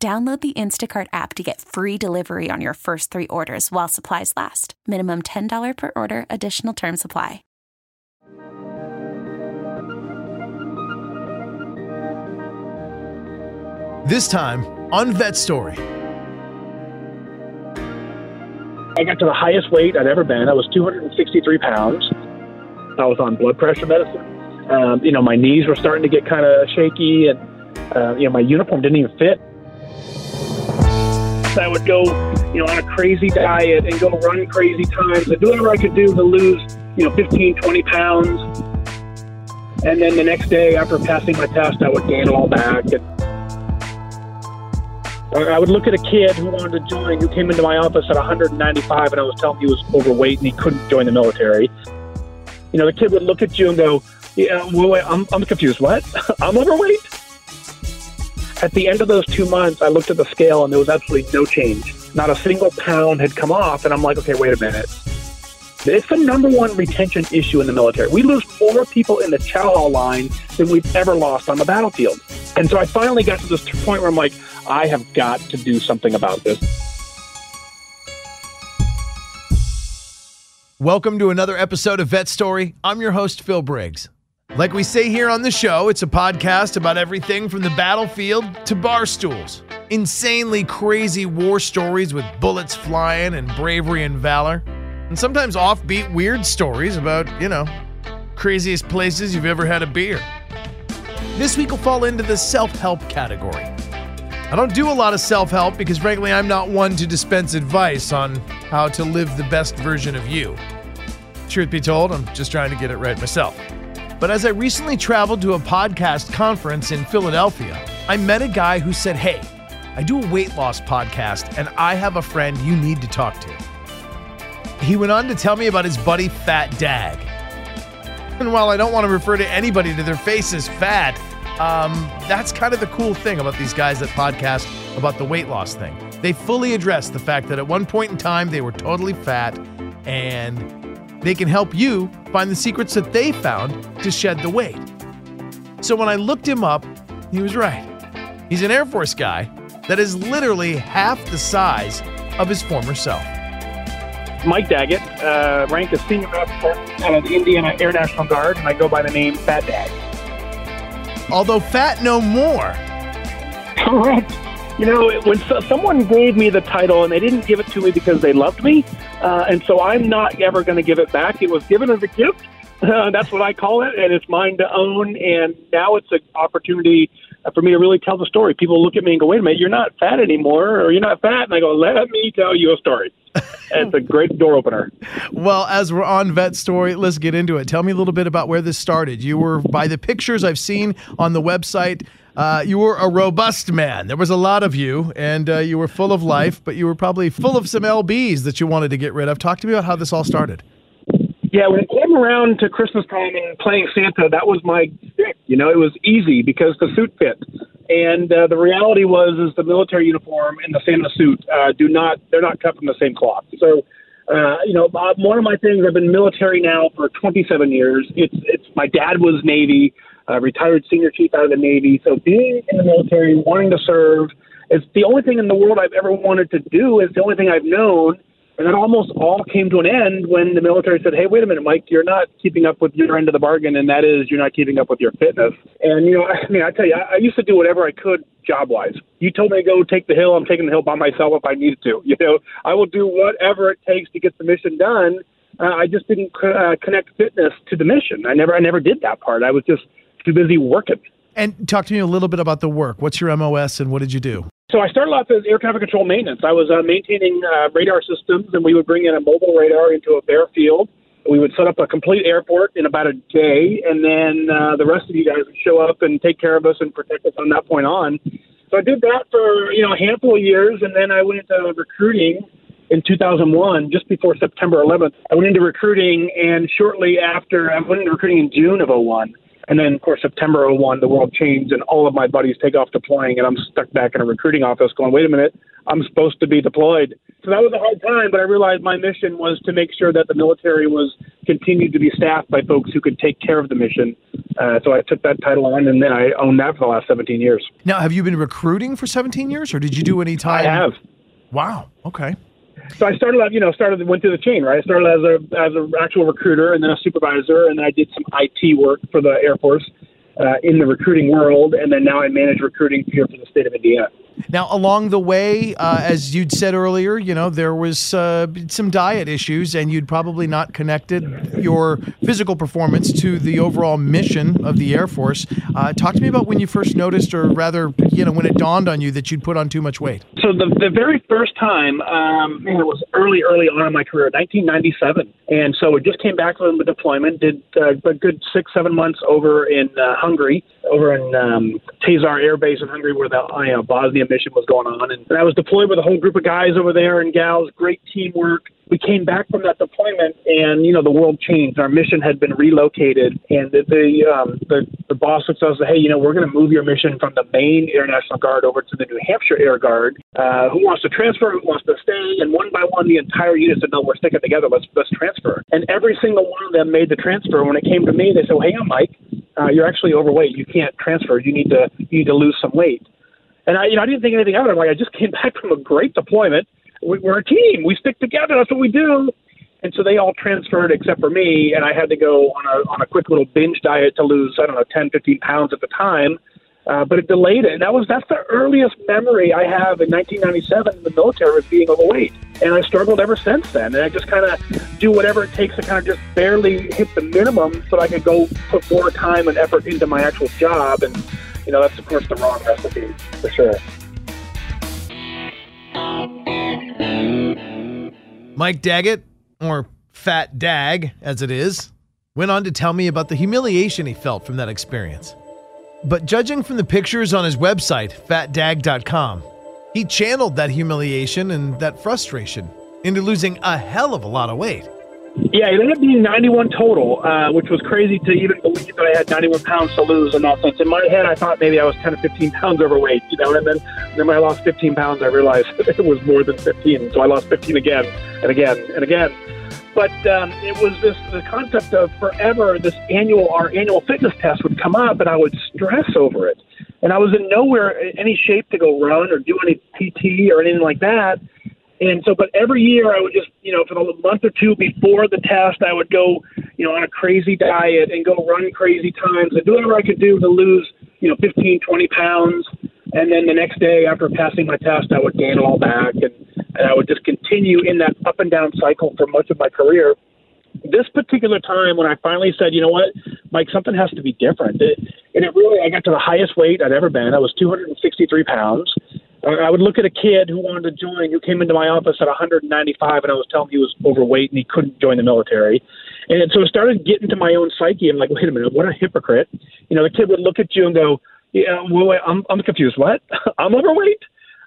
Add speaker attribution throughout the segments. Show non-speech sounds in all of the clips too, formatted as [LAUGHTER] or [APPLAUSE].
Speaker 1: Download the Instacart app to get free delivery on your first three orders while supplies last. Minimum $10 per order, additional term supply.
Speaker 2: This time on Vet Story.
Speaker 3: I got to the highest weight I'd ever been. I was 263 pounds. I was on blood pressure medicine. Um, you know, my knees were starting to get kind of shaky, and uh, you know, my uniform didn't even fit. I would go, you know, on a crazy diet and go run crazy times and do whatever I could do to lose, you know, 15, 20 pounds. And then the next day after passing my test, I would gain it all back. And I would look at a kid who wanted to join, who came into my office at 195, and I was telling him he was overweight and he couldn't join the military. You know, the kid would look at you and go, "Yeah, well, wait, I'm, I'm confused. What? [LAUGHS] I'm overweight." At the end of those two months, I looked at the scale and there was absolutely no change. Not a single pound had come off, and I'm like, "Okay, wait a minute." It's the number one retention issue in the military. We lose more people in the chow hall line than we've ever lost on the battlefield. And so I finally got to this point where I'm like, I have got to do something about this.
Speaker 2: Welcome to another episode of Vet Story. I'm your host, Phil Briggs. Like we say here on the show, it's a podcast about everything from the battlefield to bar stools. Insanely crazy war stories with bullets flying and bravery and valor. And sometimes offbeat, weird stories about, you know, craziest places you've ever had a beer. This week will fall into the self help category. I don't do a lot of self help because, frankly, I'm not one to dispense advice on how to live the best version of you. Truth be told, I'm just trying to get it right myself. But as I recently traveled to a podcast conference in Philadelphia, I met a guy who said, Hey, I do a weight loss podcast and I have a friend you need to talk to. He went on to tell me about his buddy Fat Dag. And while I don't want to refer to anybody to their face as fat, um, that's kind of the cool thing about these guys that podcast about the weight loss thing. They fully address the fact that at one point in time they were totally fat and they can help you find the secrets that they found to shed the weight. So when I looked him up, he was right. He's an Air Force guy that is literally half the size of his former self.
Speaker 3: Mike Daggett, uh, ranked as senior master out of the Indiana Air National Guard, and I go by the name Fat Dag.
Speaker 2: Although fat no more.
Speaker 3: Correct. You know, when so- someone gave me the title and they didn't give it to me because they loved me, uh, and so I'm not ever going to give it back. It was given as a gift. Uh, [LAUGHS] that's what I call it, and it's mine to own. And now it's an opportunity for me to really tell the story. People look at me and go, "Wait a minute, you're not fat anymore, or you're not fat," and I go, "Let me tell you a story." It's a great door opener.
Speaker 2: Well, as we're on Vet Story, let's get into it. Tell me a little bit about where this started. You were, by the pictures I've seen on the website, uh, you were a robust man. There was a lot of you, and uh, you were full of life, but you were probably full of some LBs that you wanted to get rid of. Talk to me about how this all started.
Speaker 3: Yeah, when it came around to Christmas time and playing Santa, that was my stick. You know, it was easy because the suit fit. And uh, the reality was, is the military uniform and the Santa suit uh, do not, they're not cut from the same cloth. So, uh, you know, uh, one of my things, I've been military now for 27 years. It's, it's, my dad was Navy, uh, retired senior chief out of the Navy. So being in the military, wanting to serve, is the only thing in the world I've ever wanted to do. Is the only thing I've known. And that almost all came to an end when the military said, hey, wait a minute, Mike, you're not keeping up with your end of the bargain, and that is you're not keeping up with your fitness. And, you know, I mean, I tell you, I, I used to do whatever I could job wise. You told me to go take the hill, I'm taking the hill by myself if I needed to. You know, I will do whatever it takes to get the mission done. Uh, I just didn't uh, connect fitness to the mission. I never, I never did that part. I was just too busy working.
Speaker 2: And talk to me a little bit about the work. What's your MOS and what did you do?
Speaker 3: So I started off as air traffic control maintenance. I was uh, maintaining uh, radar systems, and we would bring in a mobile radar into a bare field. We would set up a complete airport in about a day, and then uh, the rest of you guys would show up and take care of us and protect us from that point on. So I did that for you know a handful of years, and then I went into recruiting in 2001, just before September 11th. I went into recruiting, and shortly after, I went into recruiting in June of 01. And then, of course, September 01, the world changed, and all of my buddies take off deploying, and I'm stuck back in a recruiting office going, wait a minute, I'm supposed to be deployed. So that was a hard time, but I realized my mission was to make sure that the military was continued to be staffed by folks who could take care of the mission. Uh, so I took that title on, and then I owned that for the last 17 years.
Speaker 2: Now, have you been recruiting for 17 years, or did you do any time?
Speaker 3: I have.
Speaker 2: Wow. Okay.
Speaker 3: So I started out, you know, started went through the chain, right? I started as a as an actual recruiter, and then a supervisor, and then I did some IT work for the Air Force uh, in the recruiting world, and then now I manage recruiting here for the state of Indiana.
Speaker 2: Now, along the way, uh, as you'd said earlier, you know there was uh, some diet issues, and you'd probably not connected your physical performance to the overall mission of the Air Force. Uh, talk to me about when you first noticed, or rather, you know, when it dawned on you that you'd put on too much weight.
Speaker 3: So the the very first time, um, man, it was early, early on in my career, 1997, and so I just came back from the deployment, did uh, a good six, seven months over in uh, Hungary, over in um, Taszar Air Base in Hungary, where the you know, Bosnia mission was going on. And, and I was deployed with a whole group of guys over there and gals, great teamwork. We came back from that deployment, and you know the world changed. Our mission had been relocated, and the the, um, the, the boss at us, "Hey, you know, we're going to move your mission from the Maine Air National Guard over to the New Hampshire Air Guard. Uh, who wants to transfer? Who wants to stay?" And one by one, the entire unit said, "No, we're sticking together. Let's let's transfer." And every single one of them made the transfer. When it came to me, they said, "Hey, I'm Mike. Uh, you're actually overweight. You can't transfer. You need to you need to lose some weight." And I, you know, I didn't think anything of it. I'm like, I just came [LAUGHS] back from a great deployment. We, we're a team. We stick together. That's what we do. And so they all transferred except for me, and I had to go on a on a quick little binge diet to lose I don't know 10, 15 pounds at the time. Uh, but it delayed it. And that was that's the earliest memory I have in 1997 in the military of being overweight, and I struggled ever since then. And I just kind of do whatever it takes to kind of just barely hit the minimum so I could go put more time and effort into my actual job. And you know, that's of course the wrong recipe for sure.
Speaker 2: Mike Daggett, or Fat Dag as it is, went on to tell me about the humiliation he felt from that experience. But judging from the pictures on his website, fatdag.com, he channeled that humiliation and that frustration into losing a hell of a lot of weight.
Speaker 3: Yeah, it ended up being 91 total, uh, which was crazy to even believe that I had 91 pounds to lose in that sense. In my head, I thought maybe I was 10 or 15 pounds overweight, you know, and then, then when I lost 15 pounds, I realized [LAUGHS] it was more than 15. So I lost 15 again and again and again. But um, it was this the concept of forever this annual our annual fitness test would come up, and I would stress over it. And I was in nowhere any shape to go run or do any PT or anything like that. And so, but every year I would just, you know, for the month or two before the test, I would go, you know, on a crazy diet and go run crazy times and do whatever I could do to lose, you know, 15, 20 pounds. And then the next day after passing my test, I would gain it all back. And, and I would just continue in that up and down cycle for much of my career. This particular time when I finally said, you know what, Mike, something has to be different. It, and it really, I got to the highest weight I'd ever been. I was 263 pounds. I would look at a kid who wanted to join, who came into my office at 195, and I was telling him he was overweight and he couldn't join the military. And so it started getting to my own psyche. I'm like, wait a minute, what a hypocrite. You know, the kid would look at you and go, yeah, well, wait, I'm, I'm confused. What? [LAUGHS] I'm overweight?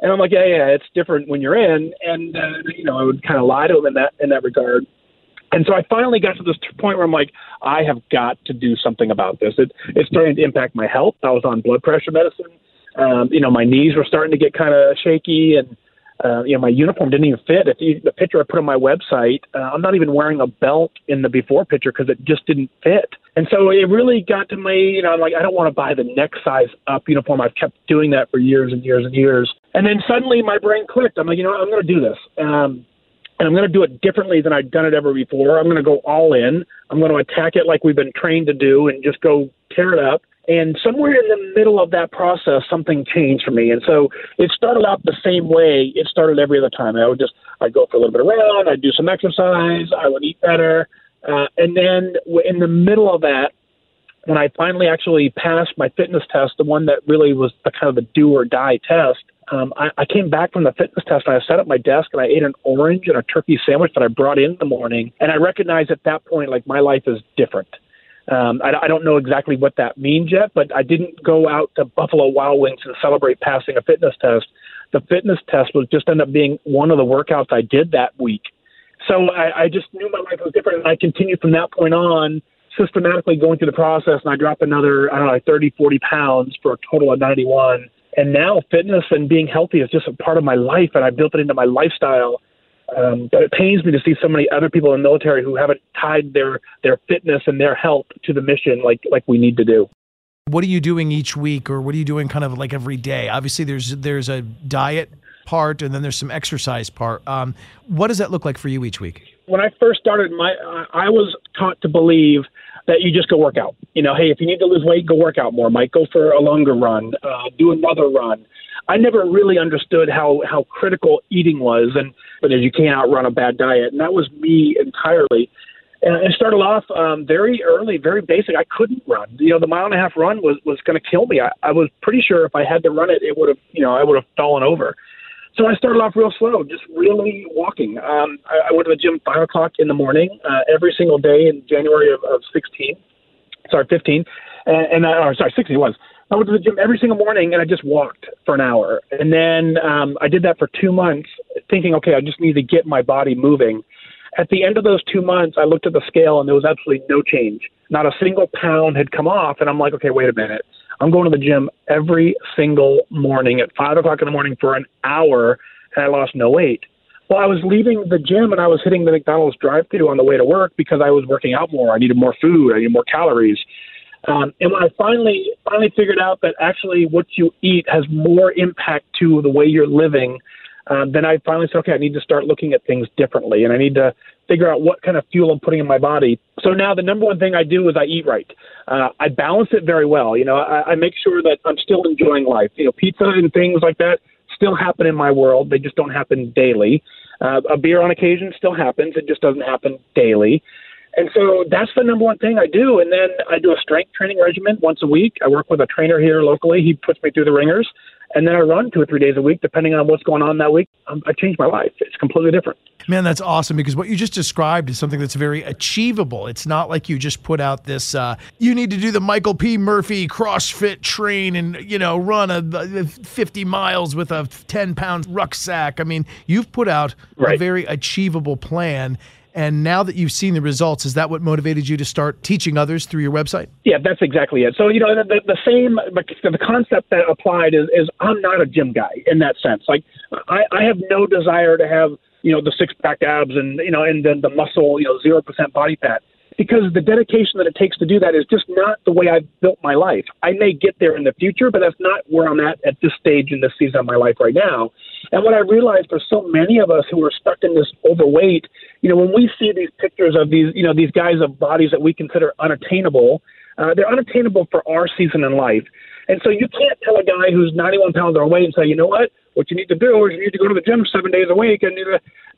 Speaker 3: And I'm like, yeah, yeah, it's different when you're in. And, uh, you know, I would kind of lie to him in that, in that regard. And so I finally got to this point where I'm like, I have got to do something about this. It, it's starting to impact my health. I was on blood pressure medicine. Um, you know, my knees were starting to get kind of shaky, and uh, you know, my uniform didn't even fit. If you, the picture I put on my website, uh, I'm not even wearing a belt in the before picture because it just didn't fit. And so it really got to me, you know, I'm like, I don't want to buy the next size up uniform. I've kept doing that for years and years and years. And then suddenly my brain clicked. I'm like, you know, I'm going to do this. Um, and I'm going to do it differently than I'd done it ever before. I'm going to go all in. I'm going to attack it like we've been trained to do and just go tear it up. And somewhere in the middle of that process, something changed for me. And so it started out the same way it started every other time. I would just, I'd go for a little bit around, I'd do some exercise, I would eat better. Uh, and then in the middle of that, when I finally actually passed my fitness test, the one that really was the kind of the do or die test, um, I, I came back from the fitness test and I sat at my desk and I ate an orange and a turkey sandwich that I brought in the morning. And I recognized at that point, like my life is different Um, I, I don't know exactly what that means yet, but I didn't go out to Buffalo Wild Wings and celebrate passing a fitness test. The fitness test was just end up being one of the workouts I did that week. So I, I just knew my life was different, and I continued from that point on systematically going through the process. And I dropped another, I don't know, like 30, 40 pounds for a total of 91. And now fitness and being healthy is just a part of my life, and I built it into my lifestyle. Um, but it pains me to see so many other people in the military who haven't tied their their fitness and their health to the mission like like we need to do.
Speaker 2: What are you doing each week, or what are you doing kind of like every day? Obviously, there's there's a diet part, and then there's some exercise part. Um, what does that look like for you each week?
Speaker 3: When I first started, my I was taught to believe that you just go work out. You know, hey, if you need to lose weight, go work out more. Mike, go for a longer run, uh, do another run. I never really understood how how critical eating was, and but as you can't outrun a bad diet, and that was me entirely. And I started off um, very early, very basic. I couldn't run. You know, the mile and a half run was was going to kill me. I, I was pretty sure if I had to run it, it would have, you know, I would have fallen over. So I started off real slow, just really walking. Um, I, I went to the gym five o'clock in the morning uh, every single day in January of, of 16. Sorry, 15, and, and I, or sorry, 16 was. I went to the gym every single morning and I just walked for an hour. And then um, I did that for two months, thinking, okay, I just need to get my body moving. At the end of those two months, I looked at the scale and there was absolutely no change. Not a single pound had come off. And I'm like, okay, wait a minute. I'm going to the gym every single morning at five o'clock in the morning for an hour, and I lost no weight. Well, I was leaving the gym and I was hitting the McDonald's drive-through on the way to work because I was working out more. I needed more food. I needed more calories. Um, and when I finally finally figured out that actually what you eat has more impact to the way you're living, um, then I finally said, okay, I need to start looking at things differently, and I need to figure out what kind of fuel I'm putting in my body. So now the number one thing I do is I eat right. Uh, I balance it very well. You know, I, I make sure that I'm still enjoying life. You know, pizza and things like that still happen in my world. They just don't happen daily. Uh, a beer on occasion still happens. It just doesn't happen daily. And so that's the number one thing I do. And then I do a strength training regimen once a week. I work with a trainer here locally. He puts me through the ringers. And then I run two or three days a week, depending on what's going on that week. Um, I change my life. It's completely different.
Speaker 2: Man, that's awesome because what you just described is something that's very achievable. It's not like you just put out this, uh, you need to do the Michael P. Murphy CrossFit train and, you know, run a, a 50 miles with a 10 pound rucksack. I mean, you've put out right. a very achievable plan. And now that you've seen the results, is that what motivated you to start teaching others through your website?
Speaker 3: Yeah, that's exactly it. So, you know, the, the same, the concept that applied is, is I'm not a gym guy in that sense. Like, I, I have no desire to have, you know, the six pack abs and, you know, and then the muscle, you know, 0% body fat because the dedication that it takes to do that is just not the way I've built my life. I may get there in the future, but that's not where I'm at at this stage in this season of my life right now. And what I realized for so many of us who are stuck in this overweight, you know, when we see these pictures of these, you know, these guys of bodies that we consider unattainable, uh, they're unattainable for our season in life. And so you can't tell a guy who's 91 pounds overweight and say, you know what, what you need to do is you need to go to the gym seven days a week, and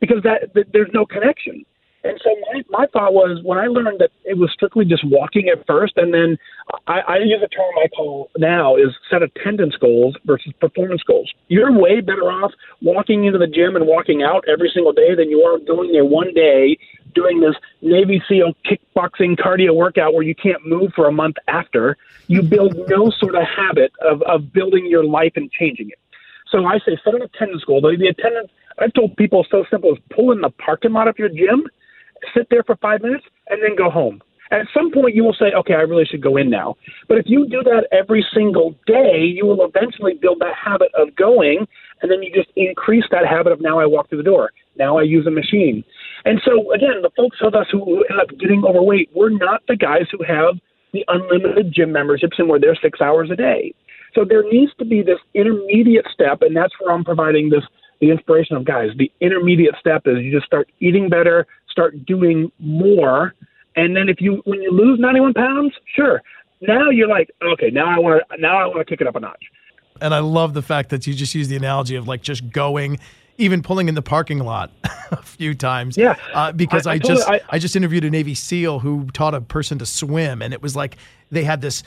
Speaker 3: because that, that there's no connection. And so my, my thought was when I learned that it was strictly just walking at first, and then I, I use a term I call now is set attendance goals versus performance goals. You're way better off walking into the gym and walking out every single day than you are going there one day doing this Navy SEAL kickboxing cardio workout where you can't move for a month after. You build no sort of habit of, of building your life and changing it. So I say set an attendance goal. The, the attendance I've told people so simple as pull in the parking lot of your gym sit there for five minutes, and then go home. At some point, you will say, okay, I really should go in now. But if you do that every single day, you will eventually build that habit of going, and then you just increase that habit of now I walk through the door. Now I use a machine. And so, again, the folks of us who end up getting overweight, we're not the guys who have the unlimited gym memberships and we're there six hours a day. So there needs to be this intermediate step, and that's where I'm providing this the inspiration of guys. The intermediate step is you just start eating better, start doing more, and then if you when you lose 91 pounds, sure, now you're like, okay, now I want to now I want to kick it up a notch.
Speaker 2: And I love the fact that you just use the analogy of like just going even pulling in the parking lot [LAUGHS] a few times.
Speaker 3: Yeah,
Speaker 2: uh, because I, I, I just I, I, just interviewed a Navy SEAL who taught a person to swim, and it was like they had this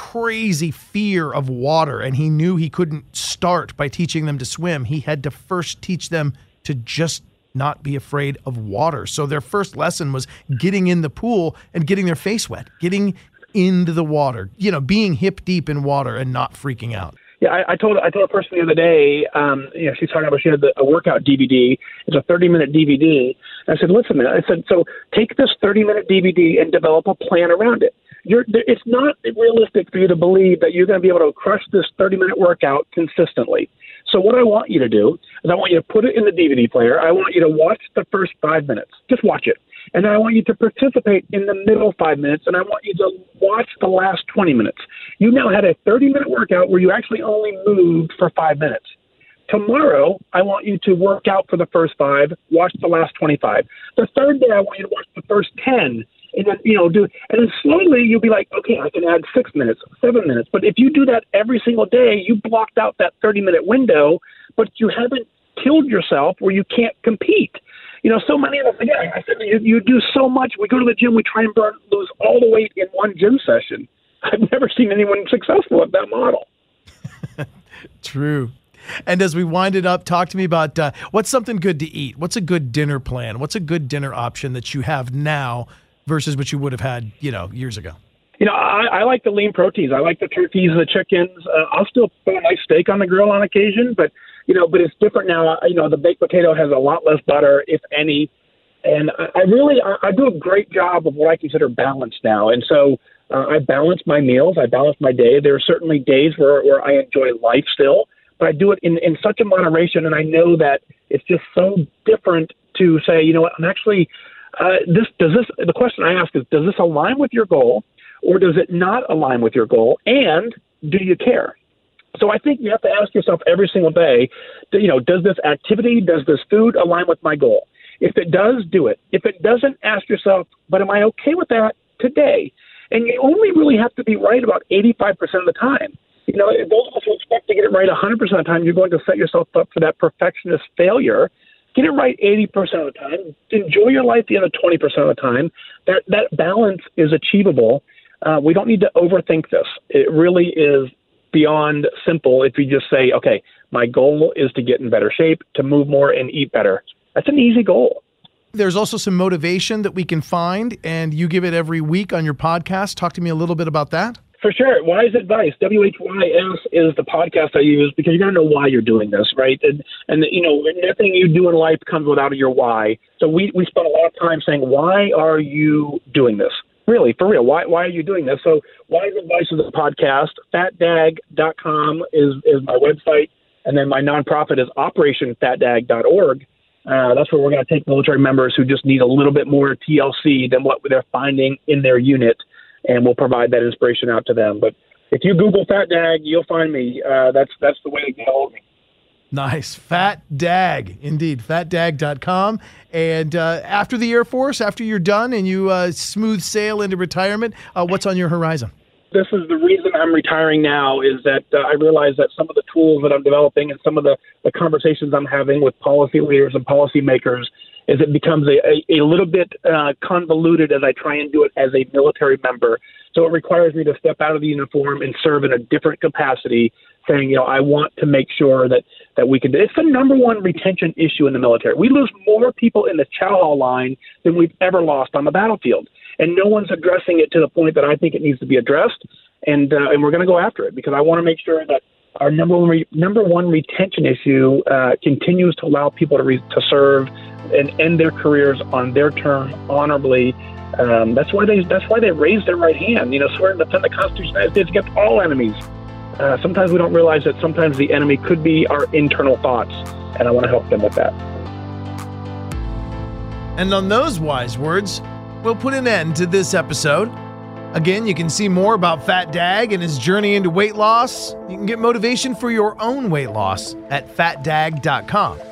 Speaker 2: crazy fear of water, and he knew he couldn't start by teaching them to swim. He had to first teach them to just not be afraid of water. So their first lesson was getting in the pool and getting their face wet, getting into the water, you know, being hip deep in water and not freaking out.
Speaker 3: Yeah, I, I told I told a person the other day. Um, you know, she's talking about she had the, a workout DVD. It's a 30 minute DVD. And I said, listen, I said, so take this 30 minute DVD and develop a plan around it. You're, it's not realistic for you to believe that you're going to be able to crush this 30 minute workout consistently. So what I want you to do is I want you to put it in the DVD player. I want you to watch the first five minutes. Just watch it. And I want you to participate in the middle five minutes, and I want you to watch the last 20 minutes. You now had a 30 minute workout where you actually only moved for five minutes. Tomorrow, I want you to work out for the first five, watch the last 25. The third day, I want you to watch the first 10, and then, you know, do, and then slowly you'll be like, okay, I can add six minutes, seven minutes. But if you do that every single day, you blocked out that 30 minute window, but you haven't killed yourself where you can't compete you know, so many of us, again, I said, you, you do so much. We go to the gym, we try and burn, lose all the weight in one gym session. I've never seen anyone successful at that model. [LAUGHS]
Speaker 2: True. And as we wind it up, talk to me about uh, what's something good to eat? What's a good dinner plan? What's a good dinner option that you have now versus what you would have had, you know, years ago?
Speaker 3: You know, I, I like the lean proteins. I like the turkeys, the chickens. Uh, I'll still put a nice steak on the grill on occasion, but you know, but it's different now. You know, the baked potato has a lot less butter, if any, and I, I really I, I do a great job of what I consider balance now. And so uh, I balance my meals, I balance my day. There are certainly days where where I enjoy life still, but I do it in in such a moderation, and I know that it's just so different to say, you know what, I'm actually uh, this does this. The question I ask is, does this align with your goal, or does it not align with your goal, and do you care? So I think you have to ask yourself every single day, you know, does this activity, does this food align with my goal? If it does, do it. If it doesn't, ask yourself, but am I okay with that today? And you only really have to be right about 85% of the time. You know, those of us who expect to get it right 100% of the time, you're going to set yourself up for that perfectionist failure. Get it right 80% of the time. Enjoy your life the other 20% of the time. That, that balance is achievable. Uh, we don't need to overthink this. It really is beyond simple if you just say, okay, my goal is to get in better shape, to move more, and eat better. That's an easy goal.
Speaker 2: There's also some motivation that we can find, and you give it every week on your podcast. Talk to me a little bit about that.
Speaker 3: For sure. Wise advice. W H Y S is the podcast I use because you got to know why you're doing this, right? And and you know nothing you do in life comes without your why. So we we spend a lot of time saying why are you doing this? Really, for real. Why why are you doing this? So Wise Advice is a podcast. Fatdag.com is is my website, and then my nonprofit is OperationFatDag.org. Uh, that's where we're going to take military members who just need a little bit more TLC than what they're finding in their unit, and we'll provide that inspiration out to them. But if you Google Fat Dag, you'll find me. Uh, that's that's the way to get hold of me.
Speaker 2: Nice. Fat Dag, indeed. Fatdag.com. And uh, after the Air Force, after you're done and you uh, smooth sail into retirement, uh, what's on your horizon?
Speaker 3: This is the reason I'm retiring now is that uh, I realize that some of the tools that I'm developing and some of the, the conversations I'm having with policy leaders and policymakers is it becomes a, a, a little bit uh, convoluted as I try and do it as a military member. So it requires me to step out of the uniform and serve in a different capacity saying, you know, I want to make sure that that we can. It's the number one retention issue in the military. We lose more people in the chow hall line than we've ever lost on the battlefield, and no one's addressing it to the point that I think it needs to be addressed. And uh, and we're going to go after it because I want to make sure that our number one re- number one retention issue uh, continues to allow people to re- to serve and end their careers on their term honorably. Um, that's why they that's why they raise their right hand. You know, swear to defend the Constitution of the United States against all enemies uh, sometimes we don't realize that sometimes the enemy could be our internal thoughts, and I want to help them with that.
Speaker 2: And on those wise words, we'll put an end to this episode. Again, you can see more about Fat Dag and his journey into weight loss. You can get motivation for your own weight loss at fatdag.com.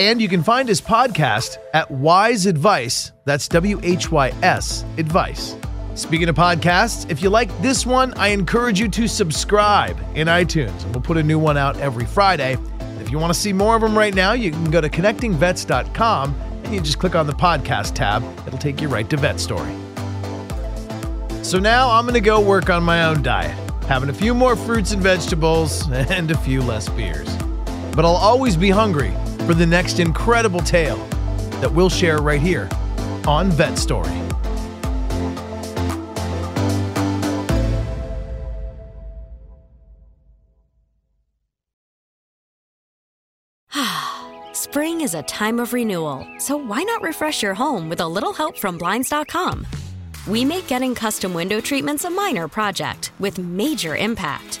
Speaker 2: And you can find his podcast at Wise Advice. That's W H Y S Advice. Speaking of podcasts, if you like this one, I encourage you to subscribe in iTunes. We'll put a new one out every Friday. If you want to see more of them right now, you can go to connectingvets.com and you just click on the podcast tab. It'll take you right to Vet Story. So now I'm going to go work on my own diet, having a few more fruits and vegetables [LAUGHS] and a few less beers. But I'll always be hungry for the next incredible tale that we'll share right here on Vet Story. [SIGHS]
Speaker 4: Spring is a time of renewal, so why not refresh your home with a little help from Blinds.com? We make getting custom window treatments a minor project with major impact.